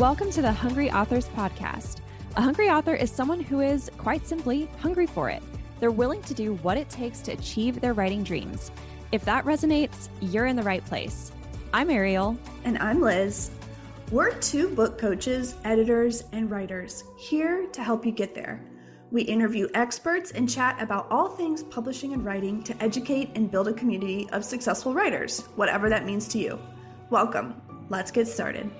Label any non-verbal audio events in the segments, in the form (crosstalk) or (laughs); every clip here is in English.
Welcome to the Hungry Authors Podcast. A hungry author is someone who is, quite simply, hungry for it. They're willing to do what it takes to achieve their writing dreams. If that resonates, you're in the right place. I'm Ariel. And I'm Liz. We're two book coaches, editors, and writers here to help you get there. We interview experts and chat about all things publishing and writing to educate and build a community of successful writers, whatever that means to you. Welcome. Let's get started.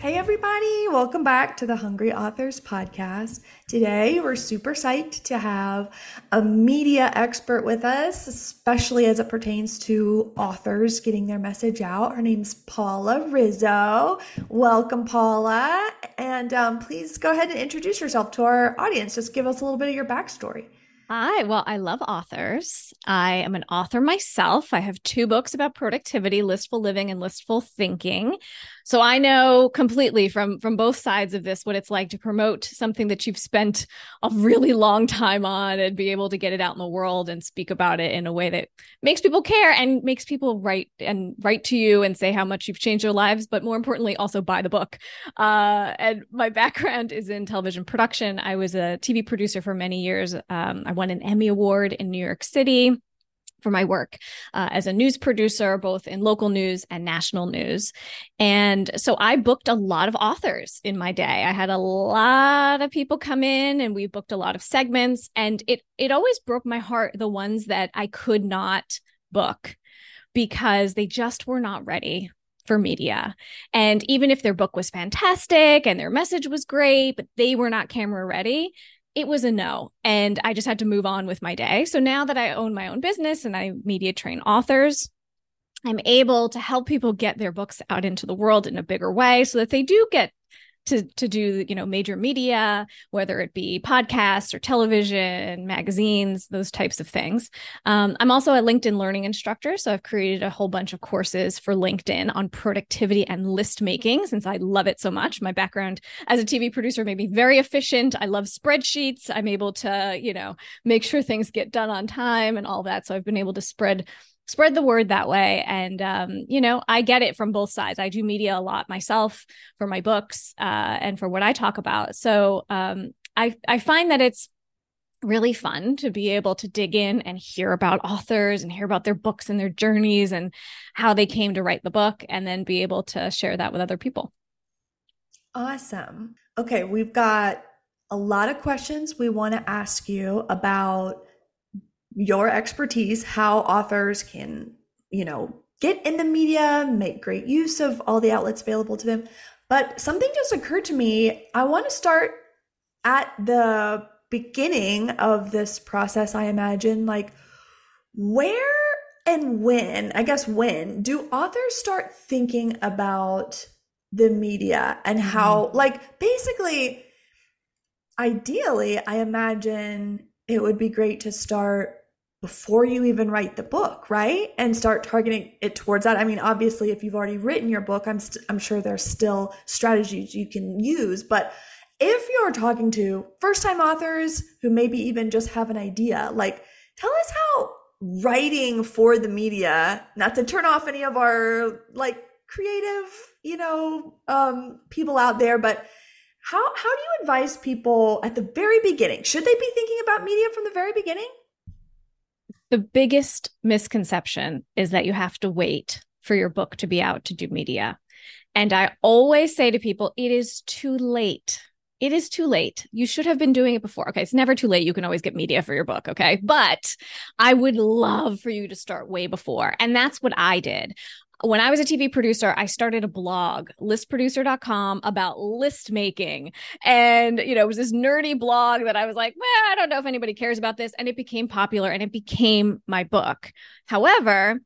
Hey, everybody, welcome back to the Hungry Authors Podcast. Today, we're super psyched to have a media expert with us, especially as it pertains to authors getting their message out. Her name's Paula Rizzo. Welcome, Paula. And um, please go ahead and introduce yourself to our audience. Just give us a little bit of your backstory. Hi. Well, I love authors. I am an author myself. I have two books about productivity, listful living and listful thinking. So I know completely from from both sides of this what it's like to promote something that you've spent a really long time on and be able to get it out in the world and speak about it in a way that makes people care and makes people write and write to you and say how much you've changed their lives, but more importantly, also buy the book. Uh, and my (laughs) background is in television production. I was a TV producer for many years. Um, I won an Emmy Award in New York City for my work uh, as a news producer, both in local news and national news. And so I booked a lot of authors in my day. I had a lot of people come in and we booked a lot of segments and it it always broke my heart the ones that I could not book because they just were not ready for media. And even if their book was fantastic and their message was great, but they were not camera ready, it was a no. And I just had to move on with my day. So now that I own my own business and I media train authors, I'm able to help people get their books out into the world in a bigger way so that they do get to to do you know major media whether it be podcasts or television magazines those types of things. Um, i'm also a linkedin learning instructor so i've created a whole bunch of courses for linkedin on productivity and list making since i love it so much. My background as a tv producer made me very efficient. I love spreadsheets. I'm able to you know make sure things get done on time and all that. So i've been able to spread spread the word that way. And, um, you know, I get it from both sides. I do media a lot myself for my books uh, and for what I talk about. So um, I, I find that it's really fun to be able to dig in and hear about authors and hear about their books and their journeys and how they came to write the book and then be able to share that with other people. Awesome. Okay, we've got a lot of questions we want to ask you about your expertise, how authors can, you know, get in the media, make great use of all the outlets available to them. But something just occurred to me. I want to start at the beginning of this process, I imagine, like where and when, I guess when, do authors start thinking about the media and how, mm-hmm. like, basically, ideally, I imagine it would be great to start before you even write the book, right? And start targeting it towards that. I mean, obviously, if you've already written your book, I'm i st- I'm sure there's still strategies you can use, but if you're talking to first-time authors who maybe even just have an idea, like tell us how writing for the media, not to turn off any of our like creative, you know, um people out there, but how how do you advise people at the very beginning? Should they be thinking about media from the very beginning? The biggest misconception is that you have to wait for your book to be out to do media. And I always say to people, it is too late. It is too late. You should have been doing it before. Okay. It's never too late. You can always get media for your book. Okay. But I would love for you to start way before. And that's what I did when I was a TV producer, I started a blog, listproducer.com, about list making. And, you know, it was this nerdy blog that I was like, well, I don't know if anybody cares about this. And it became popular and it became my book. However,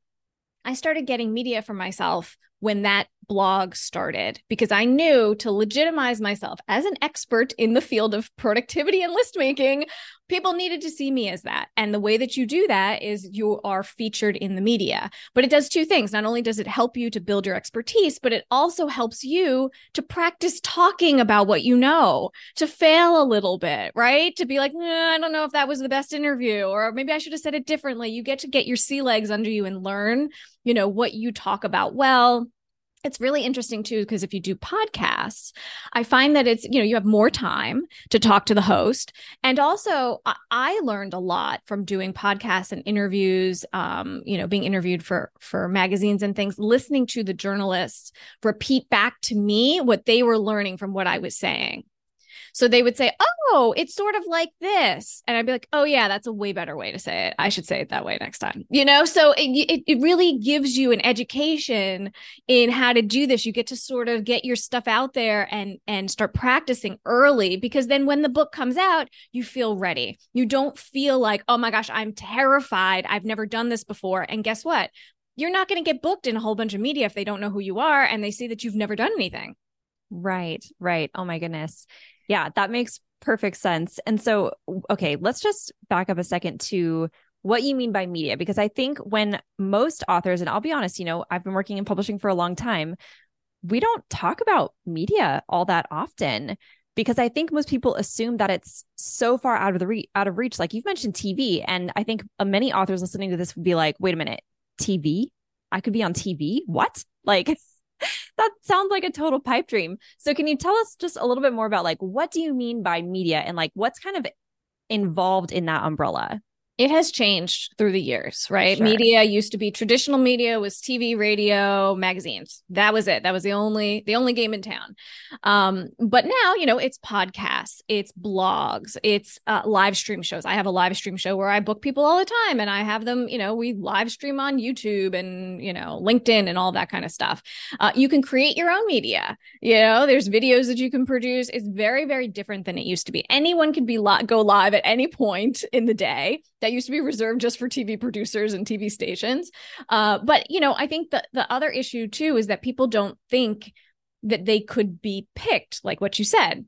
I started getting media for myself when that blog started because I knew to legitimize myself as an expert in the field of productivity and list making, people needed to see me as that. And the way that you do that is you are featured in the media. But it does two things. Not only does it help you to build your expertise, but it also helps you to practice talking about what you know, to fail a little bit, right? To be like, I don't know if that was the best interview, or maybe I should have said it differently. You get to get your sea legs under you and learn, you know, what you talk about well it's really interesting too because if you do podcasts i find that it's you know you have more time to talk to the host. And also i learned a lot from doing podcasts and interviews um, you know being interviewed for for magazines and things listening to the journalists repeat back to me what they were learning from what i was saying so they would say, Oh, it's sort of like this. And I'd be like, Oh, yeah, that's a way better way to say it. I should say it that way next time. You know, so it, it, it really gives you an education in how to do this. You get to sort of get your stuff out there and, and start practicing early because then when the book comes out, you feel ready. You don't feel like, Oh my gosh, I'm terrified. I've never done this before. And guess what? You're not going to get booked in a whole bunch of media if they don't know who you are and they see that you've never done anything. Right, right. Oh my goodness. Yeah, that makes perfect sense. And so, okay, let's just back up a second to what you mean by media, because I think when most authors, and I'll be honest, you know, I've been working in publishing for a long time, we don't talk about media all that often because I think most people assume that it's so far out of the re- out of reach. Like you've mentioned TV, and I think many authors listening to this would be like, "Wait a minute, TV? I could be on TV? What?" Like (laughs) (laughs) that sounds like a total pipe dream. So can you tell us just a little bit more about like what do you mean by media and like what's kind of involved in that umbrella? It has changed through the years, right? Sure. Media used to be traditional media was TV, radio, magazines. That was it. That was the only the only game in town. Um, but now, you know, it's podcasts, it's blogs, it's uh, live stream shows. I have a live stream show where I book people all the time, and I have them. You know, we live stream on YouTube and you know LinkedIn and all that kind of stuff. Uh, you can create your own media. You know, there's videos that you can produce. It's very very different than it used to be. Anyone can be li- go live at any point in the day that used to be reserved just for TV producers and TV stations. Uh, but you know, I think the the other issue too is that people don't think that they could be picked, like what you said.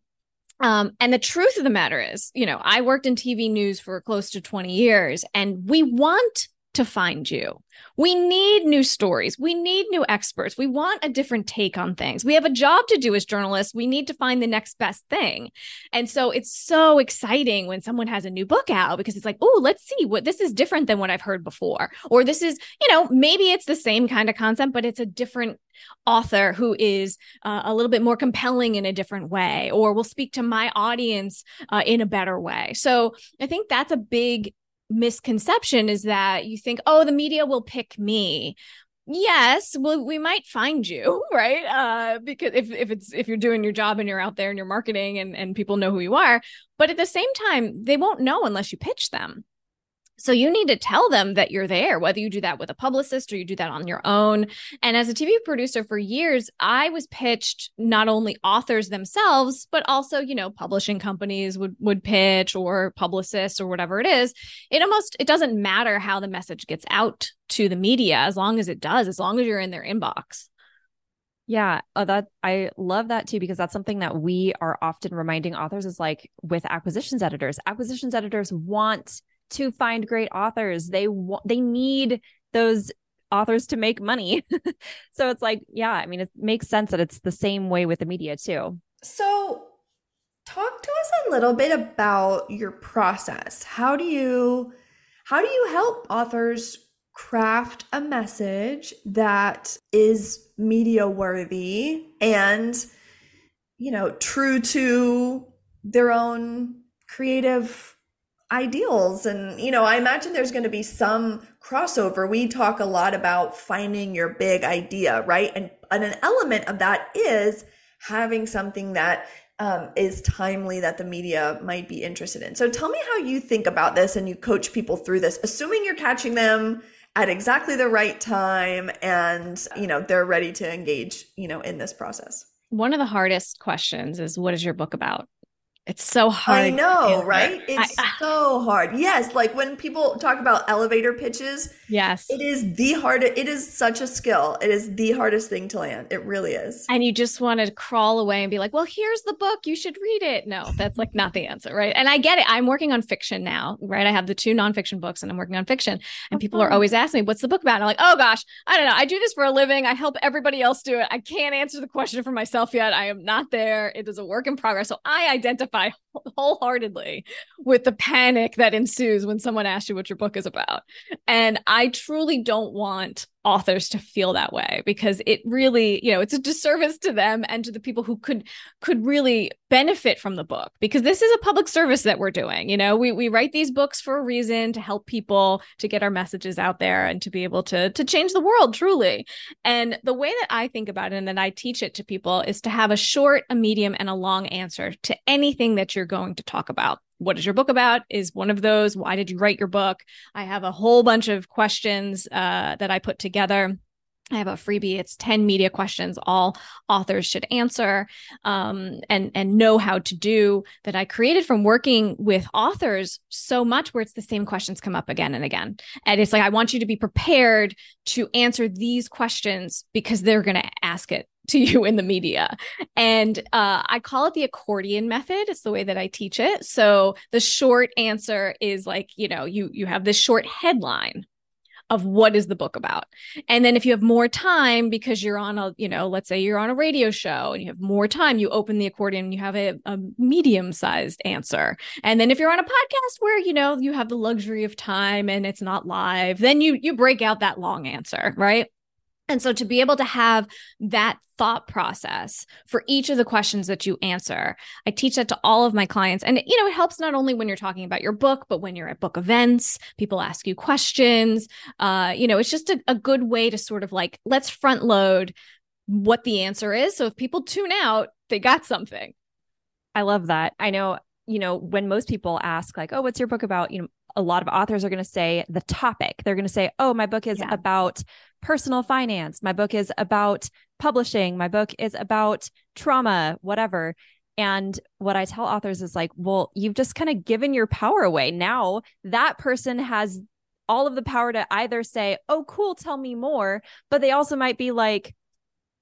Um, and the truth of the matter is, you know, I worked in TV news for close to 20 years, and we want to find you. We need new stories. We need new experts. We want a different take on things. We have a job to do as journalists. We need to find the next best thing. And so it's so exciting when someone has a new book out because it's like, oh, let's see what this is different than what I've heard before. Or this is, you know, maybe it's the same kind of concept, but it's a different author who is uh, a little bit more compelling in a different way or will speak to my audience uh, in a better way. So I think that's a big misconception is that you think, oh, the media will pick me. Yes, well, we might find you, (laughs) right? Uh, because if, if it's if you're doing your job and you're out there and you're marketing and, and people know who you are, but at the same time, they won't know unless you pitch them. So you need to tell them that you're there, whether you do that with a publicist or you do that on your own. And as a TV producer for years, I was pitched not only authors themselves, but also, you know, publishing companies would would pitch or publicists or whatever it is. It almost it doesn't matter how the message gets out to the media as long as it does, as long as you're in their inbox. Yeah, uh, that I love that too because that's something that we are often reminding authors is like with acquisitions editors. Acquisitions editors want to find great authors. They want they need those authors to make money. (laughs) so it's like, yeah, I mean, it makes sense that it's the same way with the media too. So talk to us a little bit about your process. How do you how do you help authors craft a message that is media worthy and you know, true to their own creative ideals. And you know i imagine there's going to be some crossover. We talk a lot about finding your big idea right? And, and an element of that is having something that um, is timely that the media might be interested in. So tell me how you think about this and you coach people through this assuming you're catching them at exactly the right time and you know they're ready to engage you know in this process. One of the hardest questions is what is your book about It's so hard. I know, right? It's I, so hard. Yes, like when people talk about elevator pitches, yes. It is the hardest it is such a skill. It is the hardest thing to land. It really is. And you just want to crawl away and be like, "Well, here's the book. You should read it." No, that's like not the answer, right? And I get it. I'm working on fiction now, right? I have the two nonfiction books and I'm working on fiction. And people are uh-huh. always asking me, "What's the book about?" And I'm like, "Oh gosh, I don't know. I do this for a living. I help everybody else do it. I can't answer the question for myself yet. I am not there. It is a work in progress." So I identify (laughs) wholeheartedly with the panic that ensues when someone asks you what your book is about. And I truly don't want authors to feel that way because it really you know it's a disservice to them and to the people who could could really benefit from the book because this is a public service that we're doing. You know we we write these books for a reason to help people to get our messages out there and to be able to to change the world truly. And the way that i think about it and that i teach it to people is to have a short a medium and a long answer to anything that you're going to talk about what is your book about is one of those. Why did you write your book? I have a whole bunch of questions uh, that i put together I have a freebie. It's 10 media questions all authors should answer um, and, and know how to do that I created from working with authors so much where it's the same questions come up again and again. And it's like, I want you to be prepared to answer these questions because they're going to ask it to you in the media. And uh, I call it the accordion method. It's the way that I teach it. So the short answer is like, you know, you you have this short headline of what is the book about. And then if you have more time because you're on a, you know, let's say you're on a radio show and you have more time, you open the accordion and you have a, a medium sized answer. And then if you're on a podcast where, you know, you have the luxury of time and it's not live, then you you break out that long answer, right? And so to be able to have that thought process for each of the questions that you answer, I teach that to all of my clients. And, you know, it helps not only when you're talking about your book, but when you're at book events, people ask you questions. Uh, you know, it's just a, a good way to sort of like, let's front load what the answer is. So if people tune out, they got something. I love that. I know, you know, when most people ask, like, oh, what's your book about? You know, a lot of authors are going to say the topic. They're going to say, oh, my book is yeah. about personal finance. My book is about publishing. My book is about trauma, whatever. And what I tell authors is like, well, you've just kind of given your power away. Now that person has all of the power to either say, oh, cool, tell me more. But they also might be like,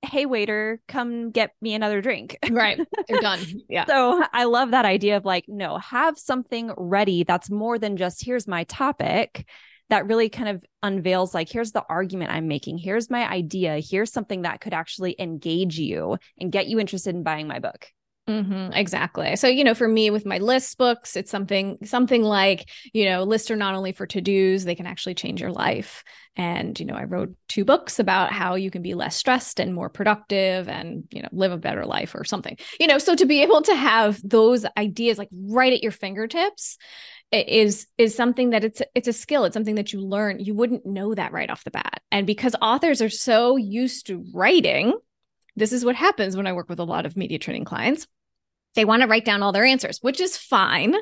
hey waiter come get me another drink right you're done (laughs) yeah so i love that idea of like no have something ready that's more than just here's my topic that really kind of unveils like here's the argument i'm making here's my idea here's something that could actually engage you and get you interested in buying my book Mm-hmm, exactly. So, you know, for me with my list books, it's something something like, you know, lists are not only for to-dos, they can actually change your life. And, you know, I wrote two books about how you can be less stressed and more productive and, you know, live a better life or something. You know, so to be able to have those ideas like right at your fingertips is is something that it's it's a skill it's something that you learn you wouldn't know that right off the bat and because authors are so used to writing this is what happens when I work with a lot of media training clients. They want to write down all their answers, which is fine.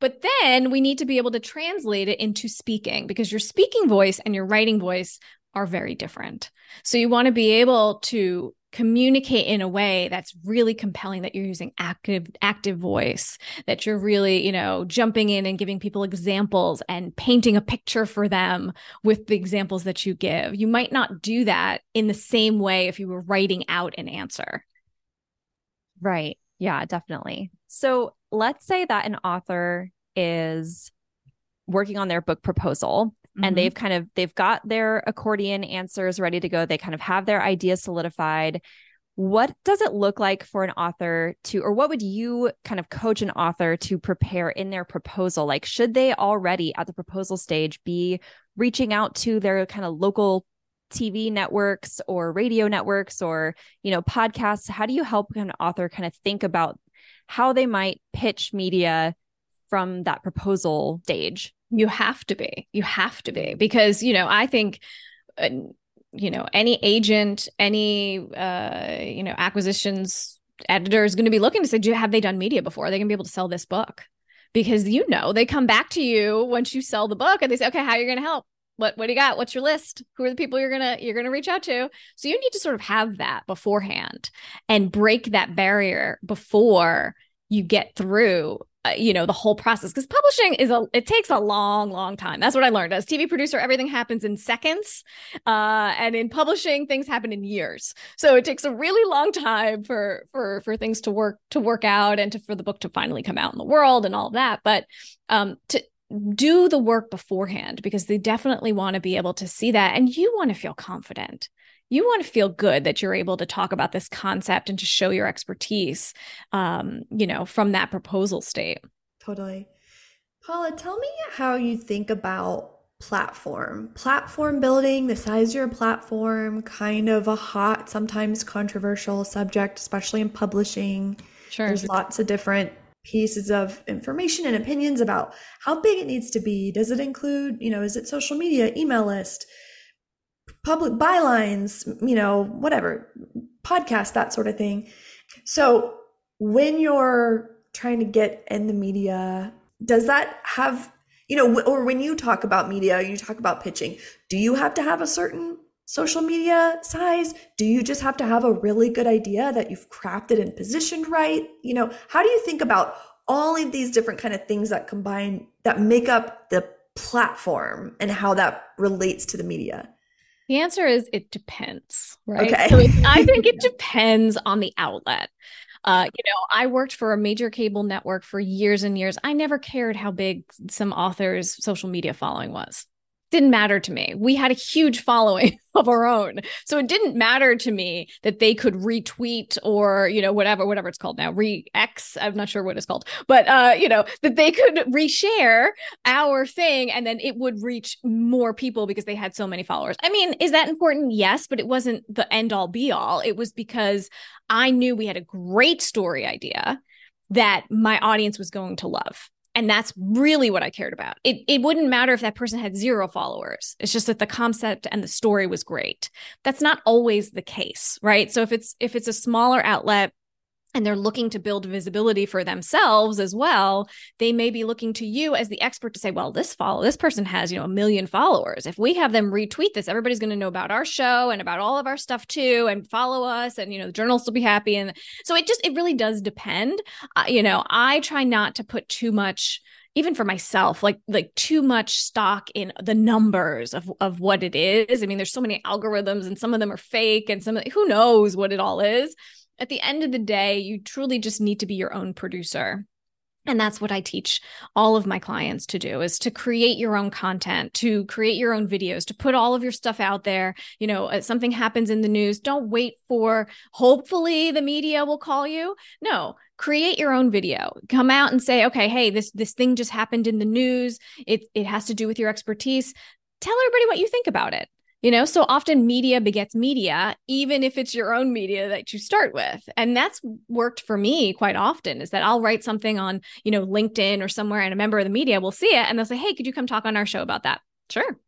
But then we need to be able to translate it into speaking because your speaking voice and your writing voice are very different. So you want to be able to communicate in a way that's really compelling that you're using active active voice that you're really you know jumping in and giving people examples and painting a picture for them with the examples that you give. You might not do that in the same way if you were writing out an answer. Right. Yeah definitely. So let's say that an author is working on their book proposal mm-hmm. and they've kind of they've got their accordion answers ready to go. They kind of have their ideas solidified. What does it look like for an author to or what would you kind of coach an author to prepare in their proposal? Like should they already at the proposal stage be reaching out to their kind of local TV networks or radio networks or you know podcasts? How do you help an author kind of think about how they might pitch media from that proposal stage you have to be. You have to be because, you know, I think, uh, you know, any agent, any, uh, you know, acquisitions editor is going to be looking to say, do have they done media before? Are they going to be able to sell this book? Because you know, they come back to you once you sell the book and they say, okay, how are you going to help? What, what do you got? What's your list? Who are the people you're going to, you're going to reach out to? So you need to sort of have that beforehand and break that barrier before you get through uh, you know the whole process because publishing is a it takes a long long time. That's what i learned. As tv producer everything happens in seconds uh, and in publishing things happen in years. So it takes a really long time for for for things to work to work out and to for the book to finally come out in the world and all of that. But um to do the work beforehand because they definitely want to be able to see that and you want to feel confident you want to feel good that you're able to talk about this concept and to show your expertise um, you know from that proposal state. Totally. Paula tell me how you think about platform. Platform building the size of your platform kind of a hot sometimes controversial subject especially in publishing. Sure. There's lots of different pieces of information and opinions about how big it needs to be. Does it include you know is it social media email list public bylines, you know, whatever, podcast, that sort of thing. So when you're trying to get in the media, does that have, you know, or when you talk about media, you talk about pitching, do you have to have a certain social media size? Do you just have to have a really good idea that you've crafted and positioned right? You know, how do you think about all of these different kind of things that combine that make up the platform and how that relates to the media? The answer is it depends, right? Okay. So I think it (laughs) depends on the outlet. Uh, you know, I worked for a major cable network for years and years. I never cared how big some author's social media following was didn't matter to me. We had a huge following (laughs) of our own. So it didn't matter to me that they could retweet or, you know, whatever, whatever it's called now, re-X, I'm not sure what it's called, but, uh, you know, that they could reshare our thing and then it would reach more people because they had so many followers. I mean, is that important? Yes, but it wasn't the end all be all. It was because I knew we had a great story idea that my audience was going to love and that's really what I cared about. It it wouldn't matter if that person had zero followers. It's just that the concept and the story was great. That's not always the case, right? So if it's if it's a smaller outlet and they're looking to build visibility for themselves as well they may be looking to you as the expert to say well this follow this person has you know a million followers. If we have them retweet this everybody's going to know about our show and about all of our stuff too and follow us and you know the journalists will be happy. And so it just it really does depend. Uh, you know i try not to put too much even for myself like like too much stock in the numbers of of what it is. I mean there's so many algorithms and some of them are fake and some who knows what it all is at the end of the day, you truly just need to be your own producer. And that's what I teach all of my clients to do is to create your own content, to create your own videos, to put all of your stuff out there. You know, uh, something happens in the news, don't wait for hopefully the media will call you. No, create your own video. Come out and say, "Okay, hey, this this thing just happened in the news. It it has to do with your expertise." Tell everybody what you think about it. You know, so often media begets media, even if it's your own media that you start with. And that's worked for me quite often is that I'll write something on, you know, LinkedIn or somewhere and a member of the media will see it and they'll say, Hey, could you come talk on our show about that? Sure.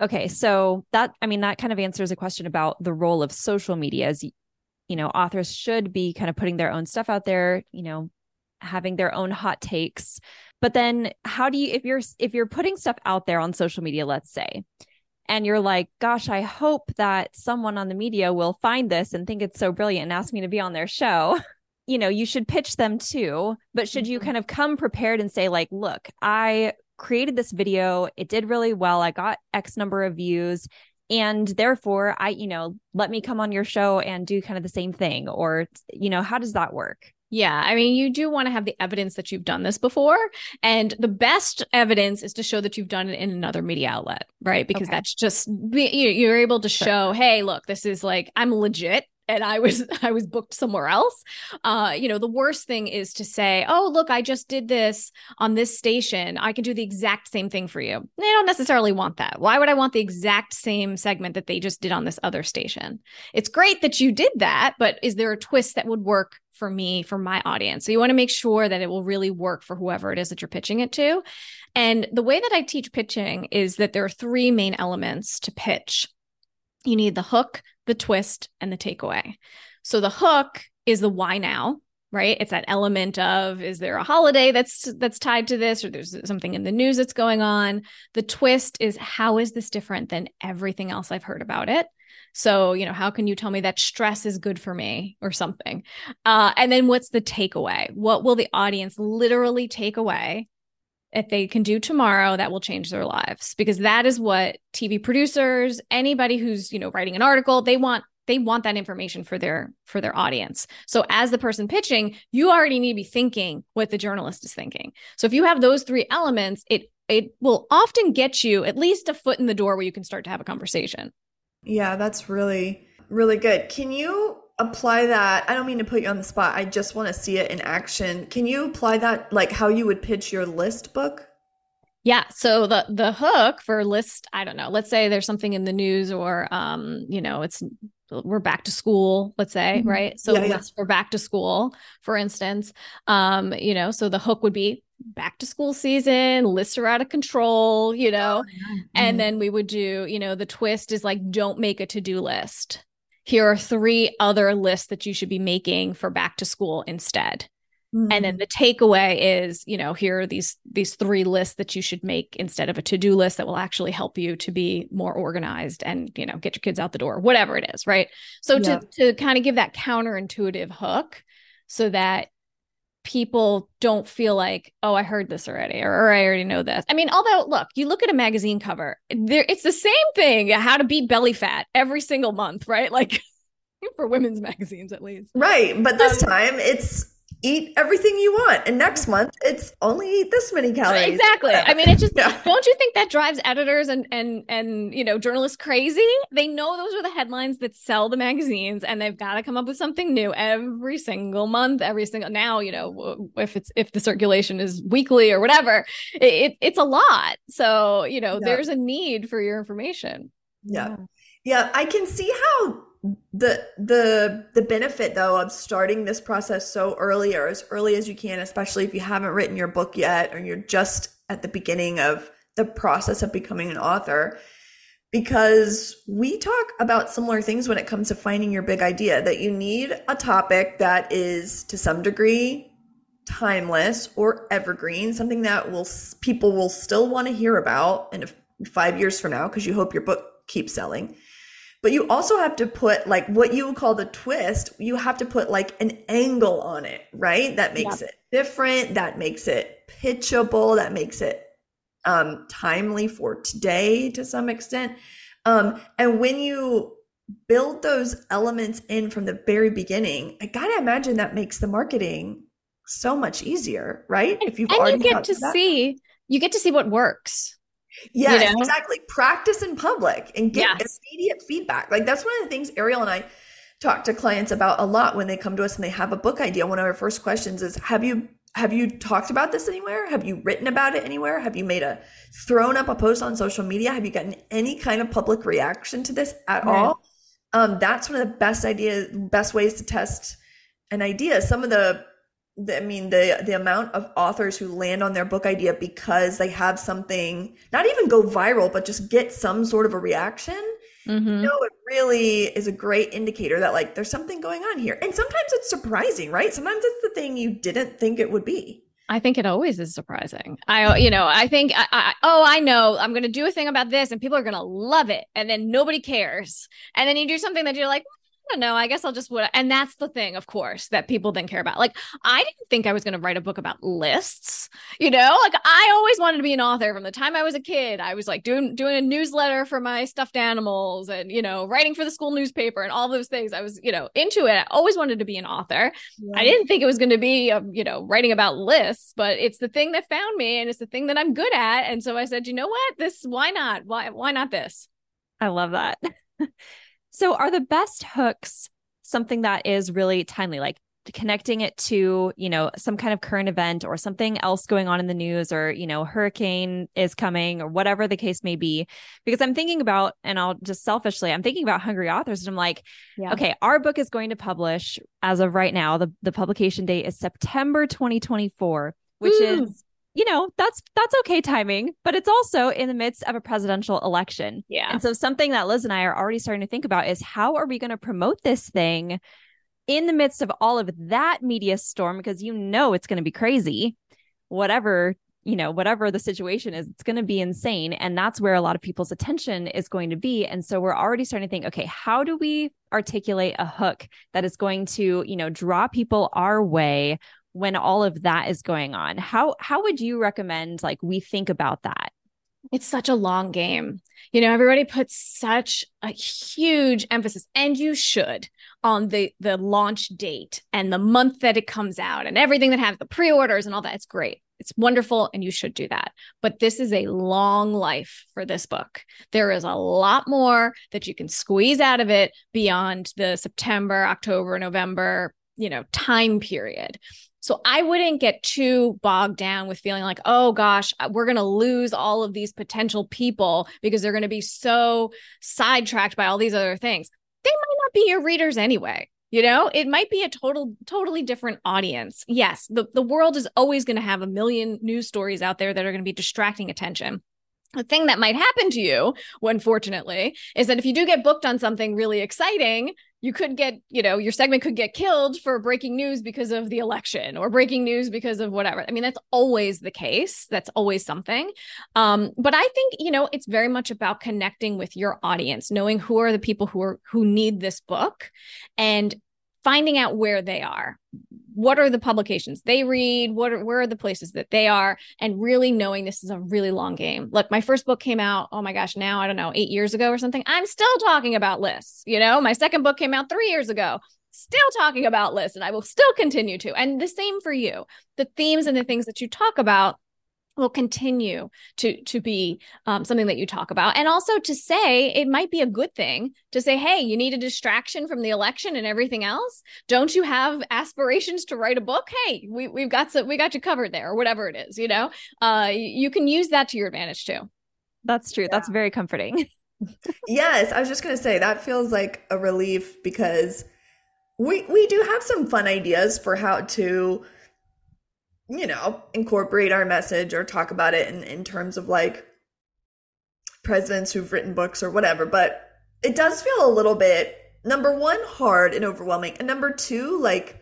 Okay. So that, I mean, that kind of answers a question about the role of social media as, you know, authors should be kind of putting their own stuff out there, you know, having their own hot takes. But then how do you, if you're, if you're putting stuff out there on social media, let's say, and you're like, gosh, I hope that someone on the media will find this and think it's so brilliant and ask me to be on their show. (laughs) You know, you should pitch them too, but should you mm-hmm. kind of come prepared and say, like, look, I created this video, it did really well, I got X number of views. And therefore, I, you know, let me come on your show and do kind of the same thing. Or, you know, how does that work? Yeah, I mean, you do want to have the evidence that you've done this before. And the best evidence is to show that you've done it in another media outlet, right? Because okay. that's just, you're able to sure. show, hey, look, this is like, I'm legit and I was (laughs) I was booked somewhere else. Uh, you know, the worst thing is to say, "Oh, look, I just did this on this station. I can do the exact same thing for you." They don't necessarily want that. Why would I want the exact same segment that they just did on this other station? It's great that you did that, but is there a twist that would work for me, for my audience. So you want to make sure that it will really work for whoever it is that you're pitching it to. And the way that I teach pitching is that there are three main elements to pitch you need the hook, the twist, and the takeaway. So the hook is the why now, right? It's that element of is there a holiday that's that's tied to this or there's something in the news that's going on? The twist is how is this different than everything else i've heard about it? So you know how can you tell me that stress is good for me or something? Uh, and then what's the takeaway? What will the audience literally take away if they can do tomorrow that will change their lives because that is what tv producers anybody who's you know writing an article they want they want that information for their for their audience. So as the person pitching you already need to be thinking what the journalist is thinking. So if you have those three elements it it will often get you at least a foot in the door where you can start to have a conversation. Yeah that's really really good. Can you apply that i don't mean to put you on the spot i just want to see it in action can you apply that like how you would pitch your list book yeah. So the the hook for list, I don't know. Let's say there's something in the news or um, you know, it's we're back to school, let's say, mm-hmm. right? So yeah, yeah. for back to school, for instance. Um, you know, so the hook would be back to school season, lists are out of control, you know. Oh, yeah. mm-hmm. And then we would do, you know, the twist is like don't make a to-do list. Here are three other lists that you should be making for back to school instead. Mm-hmm. And then mm-hmm. the takeaway is, you know, here are these these three lists that you should make instead of a to-do list that will actually help you to be more organized and, you know, get your kids out the door, whatever it is, right? So yeah. to to kind of give that counterintuitive hook so that people don't feel like, oh, I heard this already, or, or, I already know this. I mean, although look, you look at a magazine cover, there it's the same thing, how to beat belly fat every single month, right? (laughs) Like for women's magazines at least. Right. But this um, time it's eat everything you want. And next mm-hmm. month it's only eat this many calories. Exactly. I mean it just (laughs) yeah. don't you think that drives editors and and and you know journalists crazy? They know those are the headlines that sell the magazines and they've got to come up with something new every single month every single now you know if it's if the circulation is weekly or whatever it, it's a lot. So you know yeah. there's a need for your information. Yeah. yeah. Yeah i can see how the the the benefit though of starting this process so early or as early as you can especially if you haven't written your book yet or you're just at the beginning of the process of becoming an author because we talk about similar things when it comes to finding your big idea that you need a topic that is to some degree timeless or evergreen something that will people will still want to hear about in 5 years from now because you hope your book keeps selling but you also have to put like what you would call the twist you have to put like an angle on it right? That makes it different that makes it pitchable that makes it um timely for today to some extent. Um and when you build those elements in from the very beginning i gotta imagine that makes the marketing so much easier right? If you've and already you get to that. see you get to see what works Yes, you know? exactly. Practice in public and get yes. immediate feedback. Like that's one of the things Ariel and I talk to clients about a lot when they come to us and they have a book idea. One of our first questions is, have you have you talked about this anywhere? Have you written about it anywhere? Have you made a thrown up a post on social media? Have you gotten any kind of public reaction to this at right. all? Um, that's one of the best ideas, best ways to test an idea. Some of the I mean the the amount of authors who land on their book idea because they have something not even go viral but just get some sort of a reaction. Mm-hmm. You know, it really is a great indicator that like there's something going on here. And sometimes it's surprising, right? Sometimes it's the thing you didn't think it would be. I think it always is surprising. I, you know, I think, I, I, oh, I know, I'm going to do a thing about this, and people are going to love it, and then nobody cares, and then you do something that you're like, don't know. I guess I'll just would. And that's the thing, of course, that people then care about. Like, I didn't think I was going to write a book about lists. You know, like I always wanted to be an author from the time I was a kid. I was like doing doing a newsletter for my stuffed animals, and you know, writing for the school newspaper, and all those things. I was, you know, into it. I always wanted to be an author. Yeah. I didn't think it was going to be, a, um, you know, writing about lists, but it's the thing that found me, and it's the thing that I'm good at. And so I said, you know what, this, why not? Why, why not this? I love that. (laughs) So, are the best hooks something that is really timely, like connecting it to, you know, some kind of current event or something else going on in the news or, you know, hurricane is coming or whatever the case may be? Because I'm thinking about, and I'll just selfishly, I'm thinking about hungry authors and I'm like, yeah. okay, our book is going to publish as of right now. The, the publication date is September 2024, which Ooh. is you know that's that's okay timing but it's also in the midst of a presidential election yeah and so something that liz and i are already starting to think about is how are we going to promote this thing in the midst of all of that media storm, because you know it's going to be crazy, whatever you know, whatever the situation is, it's going to be insane. And that's where a lot of people's attention is going to be. And so we're already starting to think, okay, how do we articulate a hook that is going to, you know, draw people our way when all of that is going on? How how would you recommend like we think about that? It's such a long game. You know, everybody puts such a huge emphasis and you should on the the launch date and the month that it comes out and everything that has the pre-orders and all that. It's great. It's wonderful and you should do that. But this is a long life for this book. There is a lot more that you can squeeze out of it beyond the September, October, November, you know, time period. So I wouldn't get too bogged down with feeling like, oh gosh, uh, we're going to lose all of these potential people because they're going to be so sidetracked by all these other things. They might not be your readers anyway you know? It might be a total totally different audience. Yes the, the world is always going to have a million news stories out there that are going to be distracting attention. The thing that might happen to you unfortunately is that if you do get booked on something really exciting you could get you know your segment could get killed for breaking news because of the election or breaking news because of whatever. I mean that's always the case. That's always something. Um, but i think you know it's very much about connecting with your audience knowing who are the people who are who need this book and finding out where they are. What are the publications they read? What are where are the places that they are? And really knowing this is a really long game. Look my first book came out oh my gosh now i don't know 8 years ago or something. I'm still talking about lists you know? My second book came out 3 years ago still talking about lists and i will still continue to. And the same for you. The themes and the things that you talk about will continue to to be um, something that you talk about. And also to say it might be a good thing to say hey you need a distraction from the election and everything else. Don't you have aspirations to write a book? Hey we, we've got some we got you covered there or whatever it is you know? Uh, you can use that to your advantage too. That's true. Yeah. that's very comforting. (laughs) Yes i was just going to say that feels like a relief because we we do have some fun ideas for how to you know, incorporate our message or talk about it in, in terms of like presidents who've written books or whatever. But it does feel a little bit, number one, hard and overwhelming. And number two, like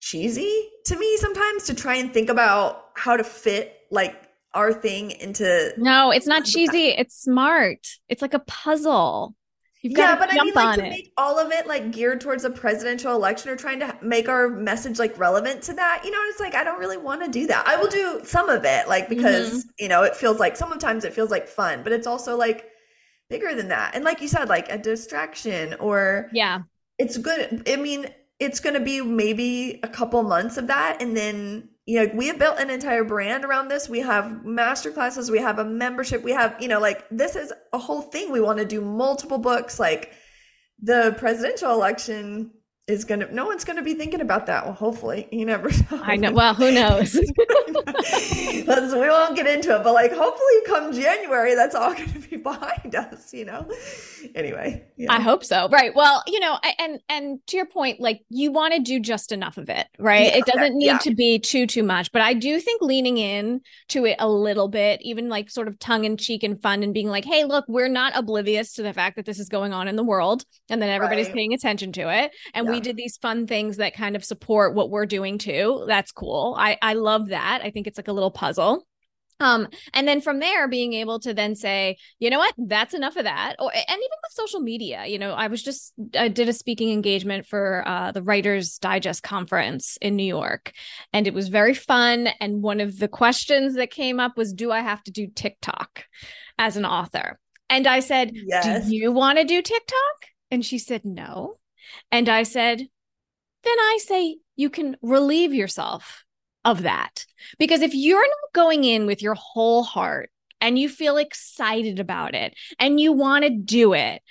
cheesy to me sometimes to try and think about how to fit like our thing into. No, it's not cheesy. It's smart. It's like a puzzle. You've yeah, but I mean, like to it. make all of it like geared towards a presidential election or trying to make our message like relevant to that, you know, it's like I don't really want to do that. I will do some of it, like because mm-hmm. you know it feels like sometimes it feels like fun, but it's also like bigger than that. And like you said, like a distraction or yeah, it's good. I mean, it's going to be maybe a couple months of that, and then you know, we have built an entire brand around this. We have master classes, we have a membership, we have, you know, like this is a whole thing. We want to do multiple books. Like the presidential election is going to, no one's going to be thinking about that. Well, hopefully, you never (laughs) know. I know. Well, who knows? (laughs) We won't get into it, but like hopefully come January, that's all (laughs) going to be behind us, you know? Anyway. Yeah. I hope so. Right. Well, you know, and, and to your point, like you want to do just enough of it, right? Yeah, it doesn't need yeah. to be too, too much, but I do think leaning in to it a little bit, even like sort of tongue in cheek and fun and being like, Hey, look, we're not oblivious to the fact that this is going on in the world and then everybody's right. paying attention to it. And we did these fun things that kind of support what we're doing too. That's cool. I, I love that. I think it's like a little puzzle. Um, and then from there, being able to then say, you know what, that's enough of that. Or and even with social media, you know, I was just I did a speaking engagement for uh, the Writers Digest conference in New York, and it was very fun. And one of the questions that came up was, do I have to do TikTok as an author? And I said, yes. do you want to do TikTok? And she said, no. And I said, then I say you can relieve yourself of that. Because if you're not going in with your whole heart and you feel excited about it and you want to do it,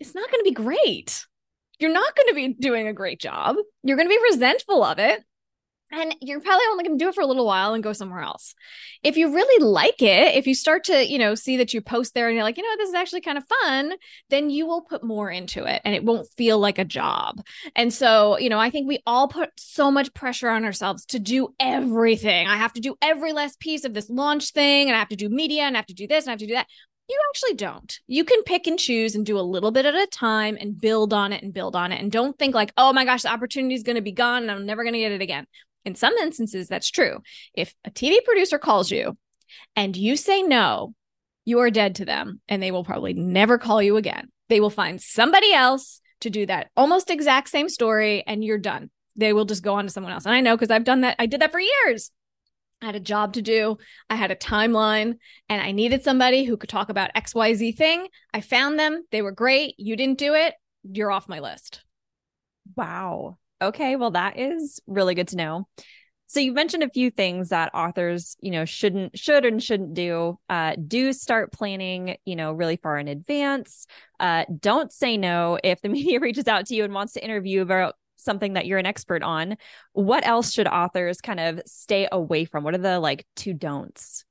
it's not going to be great. You're not going to be doing a great job. You're going to be resentful of it and you're probably only going to do it for a little while and go somewhere else. If you really like it, if you start to, you know, see that you post there and you're like, you know, this is actually kind of fun, then you will put more into it and it won't feel like a job. And so, you know, I think we all put so much pressure on ourselves to do everything. I have to do every last piece of this launch thing and I have to do media and I have to do this and I have to do that You actually don't. You can pick and choose and do a little bit at a time and build on it and build on it. And don't think like, oh my gosh, the opportunity is going to be gone and I'm never going to get it again. In some instances, that's true. If a TV producer calls you and you say no, you are dead to them and they will probably never call you again. They will find somebody else to do that almost exact same story and you're done. They will just go on to someone else. And I know because I've done that. I did that for years. I had a job to do. I had a timeline and I needed somebody who could talk about XYZ thing. I found them. They were great. You didn't do it. You're off my list. Wow. Okay. Well, that is really good to know. So you mentioned a few things that authors, you know, shouldn't, should and shouldn't do. Uh, do start planning, you know, really far in advance. Uh, don't say no if the (laughs) media reaches out to you and wants to interview about something that you're an expert on, what else should authors kind of stay away from? What are the like two don'ts?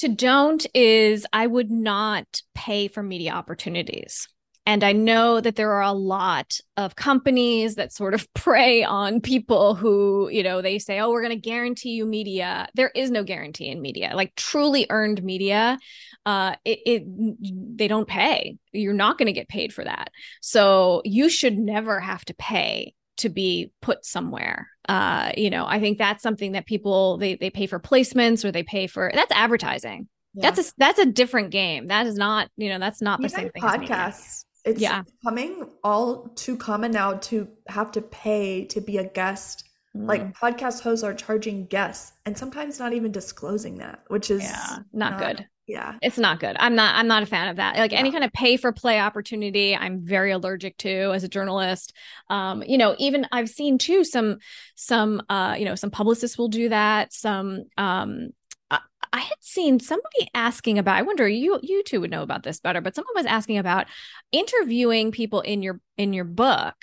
To don't is I would not pay for media opportunities. And I know that there are a lot of companies that sort of (laughs) prey on people who, you know, they say, oh, we're going to guarantee you media. There is no guarantee in media, like truly earned media. Uh, it, it they don't pay. You're not going to get paid for that. So you should never have to pay to be put somewhere. Uh, you know, I think that's something that people they they pay for placements or they pay for that's advertising. Yeah. That's a that's a different game. That is not, you know, that's not Even the same thing. Podcasts. It's yeah. coming all too common now to have to pay to be a guest. Mm. Like podcast hosts are charging guests and sometimes not even disclosing that, which is yeah, not, not good yeah it's not good i'm not i'm not a fan of that like yeah. any kind of pay for play opportunity i'm very allergic to as a journalist um you know even i've seen too some some uh you know some publicists will do that some um I had seen somebody asking about. I wonder you you two would know about this better, but someone was asking about interviewing people in your in your book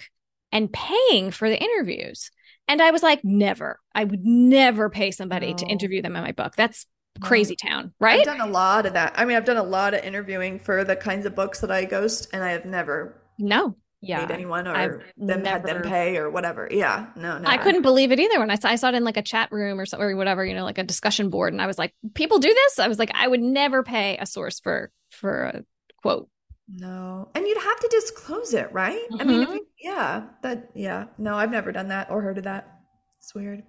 and paying for the interviews. And I was like, never. I would never pay somebody no. to interview them in my book. That's crazy town, right? I've done a lot of that. I mean, I've done a lot of interviewing for the kinds of books that I ghost, and I have never no yeah anyone or I've them never... had them pay or whatever. Yeah, no, no. I couldn't believe it either when I saw I saw it in like a chat room or so or whatever, you know, like a discussion board, and I was like, people do this. I was like, I would never pay a source for for a quote. No, and you'd have to disclose it, right? Mm-hmm. I mean, you, yeah, that yeah. No, I've never done that or heard of that. It's weird.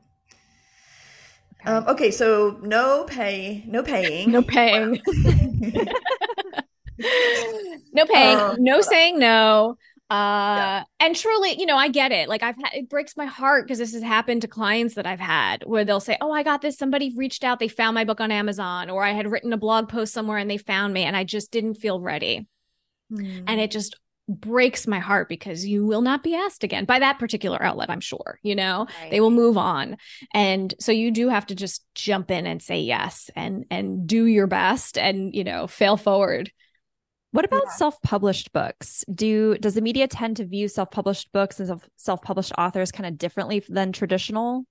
Okay. Um, okay, so no pay, no paying, no paying, (laughs) no paying, (laughs) um, no saying no. Uh, yeah. and truly, you know, I get it. Like I've had, it breaks my heart because this has happened to clients that I've had where they'll say, Oh, I got this. Somebody reached out. They found my book on Amazon or I had written a blog post somewhere and they found me and I just didn't feel ready. Mm. And it just breaks my heart because you will not be asked again by that particular outlet i'm sure you know right. they will move on and so you do have to just jump in and say yes and and do your best and you know fail forward what about yeah. self-published books do does the media tend to view self-published books and self-published authors kind of differently than traditional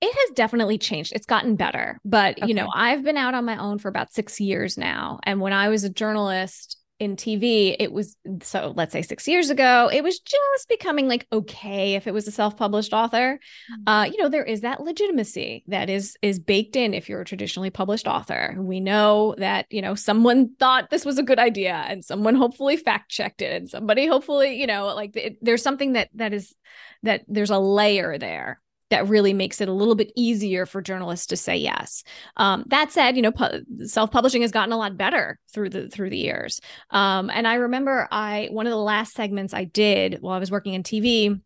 it has definitely changed. It's gotten better. But, okay. you know, I've been out on my own for about six years now. And when I was a journalist, in TV, it was so let's say six years ago, it was just becoming like okay if it was a self-published author. Mm-hmm. Uh, you know, there is that legitimacy that is is baked in if you're a traditionally published author. We know that you know someone thought this was a good idea, and someone hopefully fact-checked it, and somebody hopefully you know like it, there's something that that is that there's a layer there that really makes it a little bit easier for journalists to say yes. Um, that said, you know, pu- self-publishing has gotten a lot better through the through the years. Um, and I remember I one of the last segments I did while I was working in TV,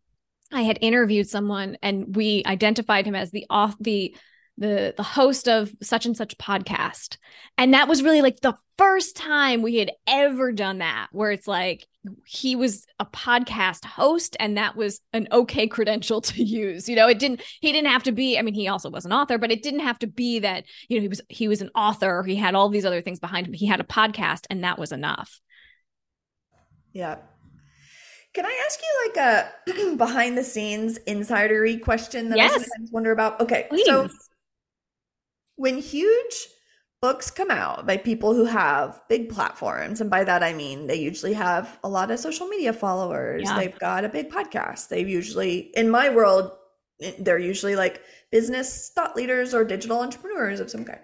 I had interviewed someone and we identified him as the off the the the host of such and such podcast and that was really like the first time we had ever done that where it's like he was a podcast host and that was an okay credential to use you know it didn't he didn't have to be i mean he also was an author but it didn't have to be that you know he was he was an author he had all these other things behind him he had a podcast and that was enough yeah can I ask you like a (clears throat) behind the scenes insidery question that yes. I sometimes wonder about? Okay, Please. so when huge books come out by people who have big platforms, and by that I mean they usually have a lot of social media followers, yeah. they've got a big podcast, They've usually, in my world, they're usually like business thought leaders or digital entrepreneurs of some kind.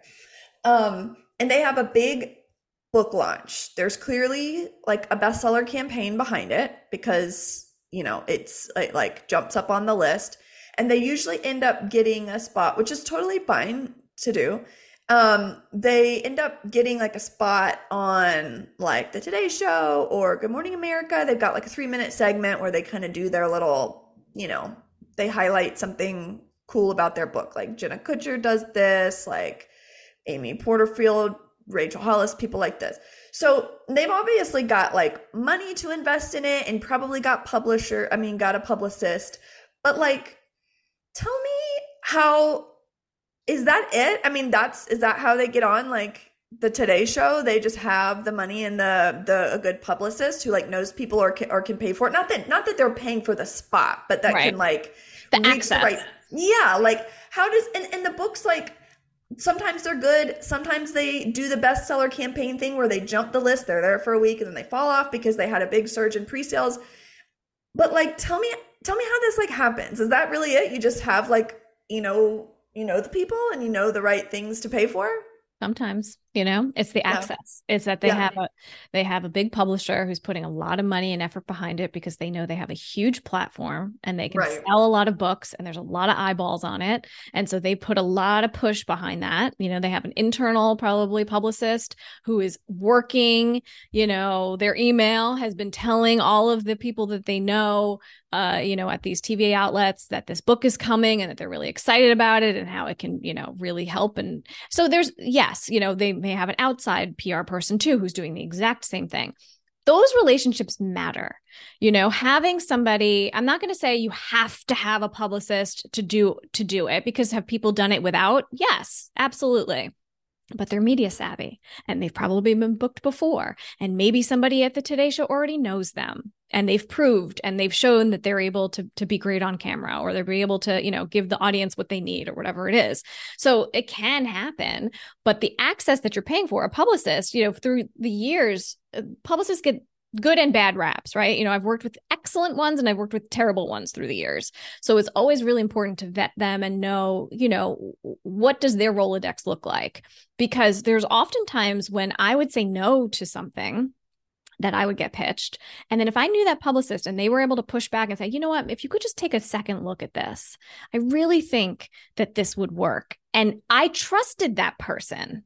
Um, and they have a big book launch. There's clearly like a bestseller campaign behind it because, you know, it's it, like jumps up on the list and they usually end up getting a spot, which is totally fine to do. Um, they end up getting like a spot on like the Today Show or Good Morning America. They've got like a three minute segment where they kind of do their little, you know, they highlight something cool about their book. Like Jenna Kutcher does this, like Amy Porterfield Rachel Hollis, people like this. So they've obviously got like money to invest in it and probably got publisher, I mean, got a publicist. But like, tell me how is that it? I mean, that's is that how they get on like the Today Show? They just have the money and the the a good publicist who like knows people or can, or can pay for it. Not that not that they're paying for the spot, but that right. can like the access. Right. Yeah, like how does and and the books like sometimes they're good. Sometimes they do the bestseller campaign thing where they jump the list. They're there for a week and then they fall off because they had a big surge in pre-sales. But like, tell me, tell me how this like happens. Is that really it? You just have like, you know, you know the people and you know the right things to pay for? Sometimes you know it's the access it's that they yeah. have a they have a big publisher who's putting a lot of money and effort behind it because they know they have a huge platform and they can right. sell a lot of books and there's a lot of eyeballs on it and so they put a lot of push behind that you know they have an internal probably publicist who is working you know their email has been telling all of the people that they know uh, you know, at these TV outlets that this book is coming and that they're really excited about it and how it can, you know, really help. And so there's, yes, you know, they may have an outside PR person too who's doing the exact same thing. Those relationships matter. You know, having somebody, I'm not going to say you have to have a publicist to do to do it because have people done it without? Yes, absolutely but they're media savvy and they've probably been booked before. And maybe somebody at the Today Show already knows them and they've proved and they've shown that they're able to, to be great on camera or they're able to, you know, give the audience what they need or whatever it is. So it can happen, but the access that you're paying for, a publicist, you know, through the years, uh, publicists get good and bad raps, right? You know, I've worked with excellent ones and I've worked with terrible ones through the years. So it's always really important to vet them and know, you know, what does their Rolodex look like? Because there's oftentimes when I would say no to something that I would get pitched. And then if I knew that publicist and they were able to push back and say, you know what, if you could just take a second look at this, I really think that this would work. And I trusted that person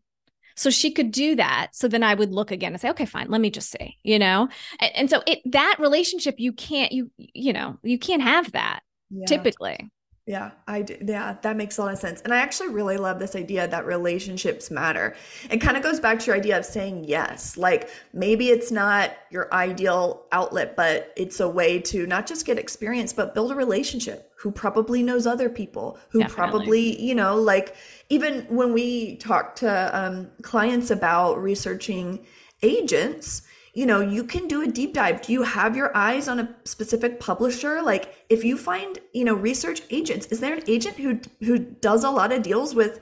so she could do that. So then I would look again and say, okay, fine, let me just see, you know? And, and so it that relationship, you can't, you, you know, you can't have that yeah. typically. Yeah, I do. Yeah, that makes a lot of sense. And I actually really love this idea that relationships matter. It kind of goes back to your idea of saying yes. Like maybe it's not your ideal outlet, but it's a way to not just get experience, but build a relationship who probably knows other people, who Definitely. probably, you know, like even when we talk to um, clients about researching agents, you know, you can do a deep dive. Do you have your eyes on a specific publisher? Like if you find, you know, research agents, is there an agent who who does a lot of deals with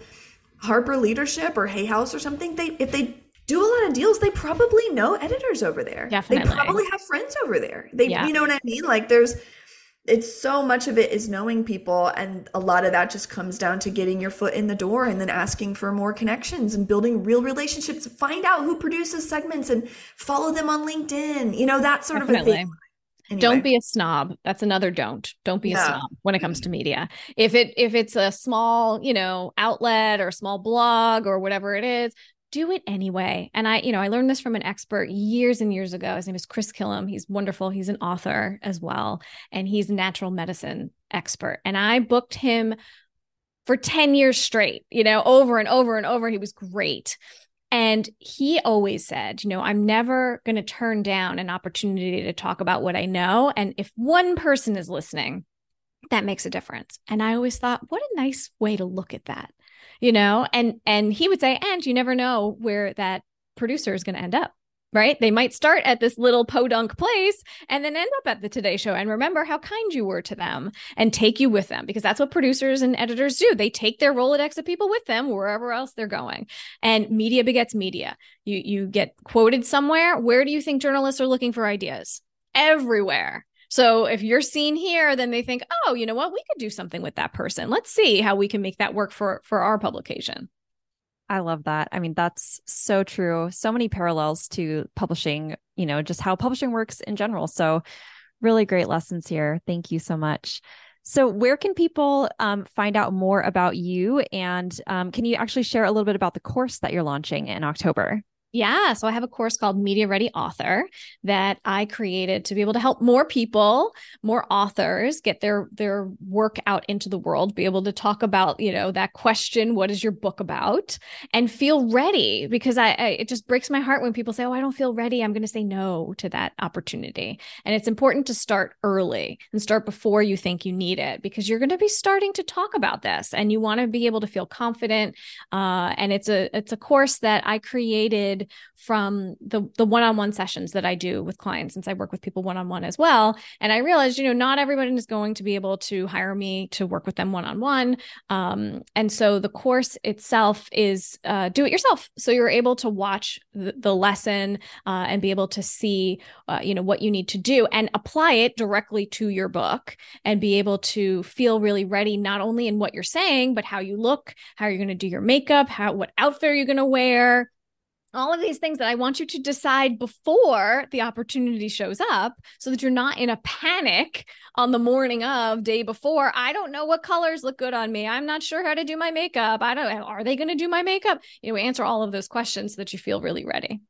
Harper Leadership or Hay House or something? They if they do a lot of deals, they probably know editors over there. Definitely. They probably have friends over there. They yeah. you know what I mean? Like there's it's so much of it is knowing people and a lot of that just comes down to getting your foot in the door and then asking for more connections and building real relationships find out who produces segments and follow them on linkedin you know that sort Definitely. of a thing Anyway. Don't be a snob. That's another don't. Don't be yeah. a snob when it comes to media. If it if it's a small, you know, outlet or small blog or whatever it is, do it anyway. And I, you know, I learned this from an expert years and years ago. His name is Chris Kilham. He's wonderful. He's an author as well, and he's a natural medicine expert. And I booked him for 10 years straight, you know, over and over and over. He was great. And he always said, you know, I'm never going to turn down an opportunity to talk about what I know. And if one person is listening, that makes a difference. And I always thought, what a nice way to look at that you know? And and he would say and you never know where that producer is going to end up right? They might start at this little podunk place and then end up at the today show and remember how kind you were to them and take you with them because that's what producers and editors do. They take their rolodex of people with them wherever else they're going. And media begets media. You you get quoted somewhere. Where do you think journalists are looking for ideas? Everywhere so if you're seen here, then they think, oh, you know what, we could do something with that person. Let's see how we can make that work for for our publication. I love that. I mean, that's so true. So many parallels to publishing, you know, just how publishing works in general. So, really great lessons here. Thank you so much. So, where can people um, find out more about you? And um, can you actually share a little bit about the course that you're launching in October? Yeah. So I have a course called Media Ready Author that I created to be able to help more people, more authors get their their work out into the world, be able to talk about, you know, that question, what is your book about? And feel ready because I, I it just breaks my heart when people say, Oh, I don't feel ready. I'm going to say no to that opportunity. And it's important to start early and start before you think you need it because you're going to be starting to talk about this and you want to be able to feel confident. Uh, and it's a it's a course that I created from the the one-on-one sessions that I do with clients since I work with people one-on-one as well. And I realized you know not everybody is going to be able to hire me to work with them one-on-one. Um, and so the course itself is uh, do it yourself. So you're able to watch the, the lesson uh, and be able to see uh, you know what you need to do and apply it directly to your book and be able to feel really ready not only in what you're saying but how you look how you're going to do your makeup how what outfit are you're going to wear all of these things that I want you to decide before the opportunity shows up so that you're not in a panic on the morning of day before. I don't know what colors look good on me. I'm not sure how to do my makeup. I don't are they going to do my makeup? You know, answer all of those questions so that you feel really ready.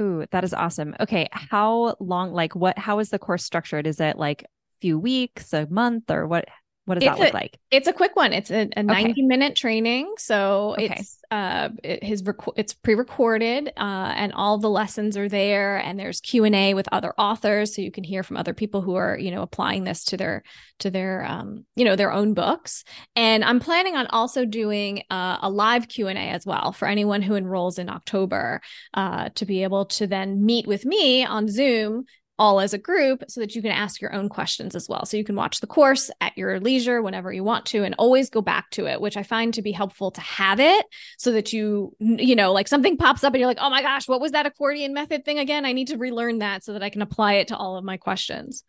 Ooh, that is awesome. Okay, how long like what how is the course structured? Is it like a few weeks, a month or what what does it's that look a, like? It's a quick one. It's a, a 90 okay. minute training. So okay. it's uh it, his rec- it's pre-recorded uh and all the lessons are there and there's Q&A with other authors so you can hear from other people who are, you know, applying this to their to their um you know, their own books. And I'm planning on also doing uh, a live Q&A as well for anyone who enrolls in October uh to be able to then meet with me on Zoom all as a group so that you can ask your own questions as well. So you can watch the course at your leisure whenever you want to and always go back to it, which I find to be helpful to have it so that you, you know, like something pops up and you're like, oh my gosh, what was that accordion method thing again? I need to relearn that so that I can apply it to all of my questions.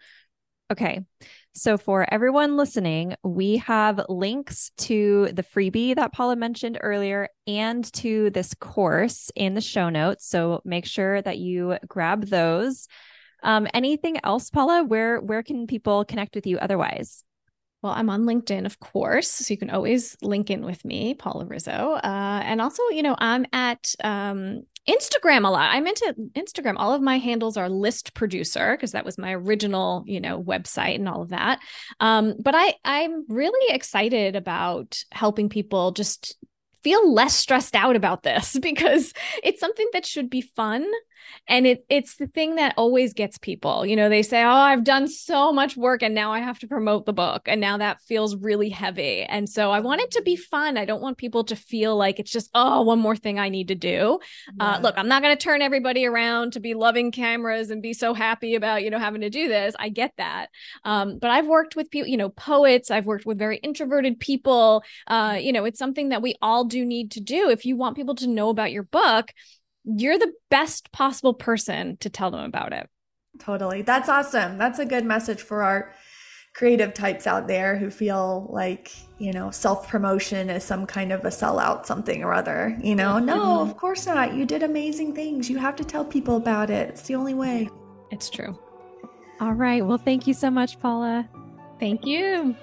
Okay. So, for everyone listening, we have links to the freebie that Paula mentioned earlier and to this course in the show notes. So, make sure that you grab those. Um, anything else, Paula? Where where can people connect with you otherwise? Well, I'm on LinkedIn, of course, so you can always link in with me, Paula Rizzo. Uh, and also, you know, I'm at um, Instagram a lot. I'm into Instagram. All of my handles are list producer because that was my original, you know, website and all of that. Um, but I I'm really excited about helping people just feel less stressed out about this (laughs) because it's something that should be fun and it it's the thing that always gets people. You know they say oh i've done so much work and now i have to promote the book. And now that feels really heavy. And so i want it to be fun. I don't want people to feel like it's just oh one more thing i need to do. Uh, yeah. uh, look i'm not going to turn everybody around to be loving cameras and be so happy about you know having to do this. I get that. Um, but i've worked with people you know poets. I've worked with very introverted people. Uh, you know it's something that we all do need to do. If you want people to know about your book you're the best possible person to tell them about it. Totally. That's awesome. That's a good message for our creative types out there who feel like, you know, self promotion is some kind of a sellout something or other. You know, no, mm-hmm. of course not. You did amazing things. You have to tell people about it. It's the only way. It's true. All right. Well, thank you so much, Paula. Thank you.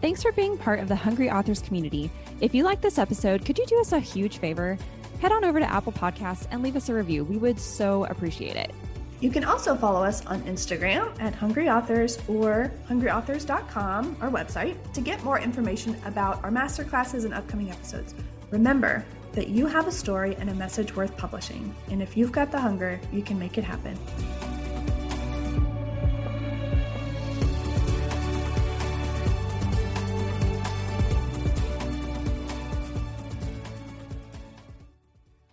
Thanks for being part of the Hungry Authors community. If you like this episode, could you do us a huge favor? Head on over to Apple Podcasts and leave us a review. We would so appreciate it. You can also follow us on Instagram at Hungry Authors or hungryauthors.com, our website, to get more information about our masterclasses and upcoming episodes. Remember that you have a story and a message worth publishing, and if you've got the hunger, you can make it happen.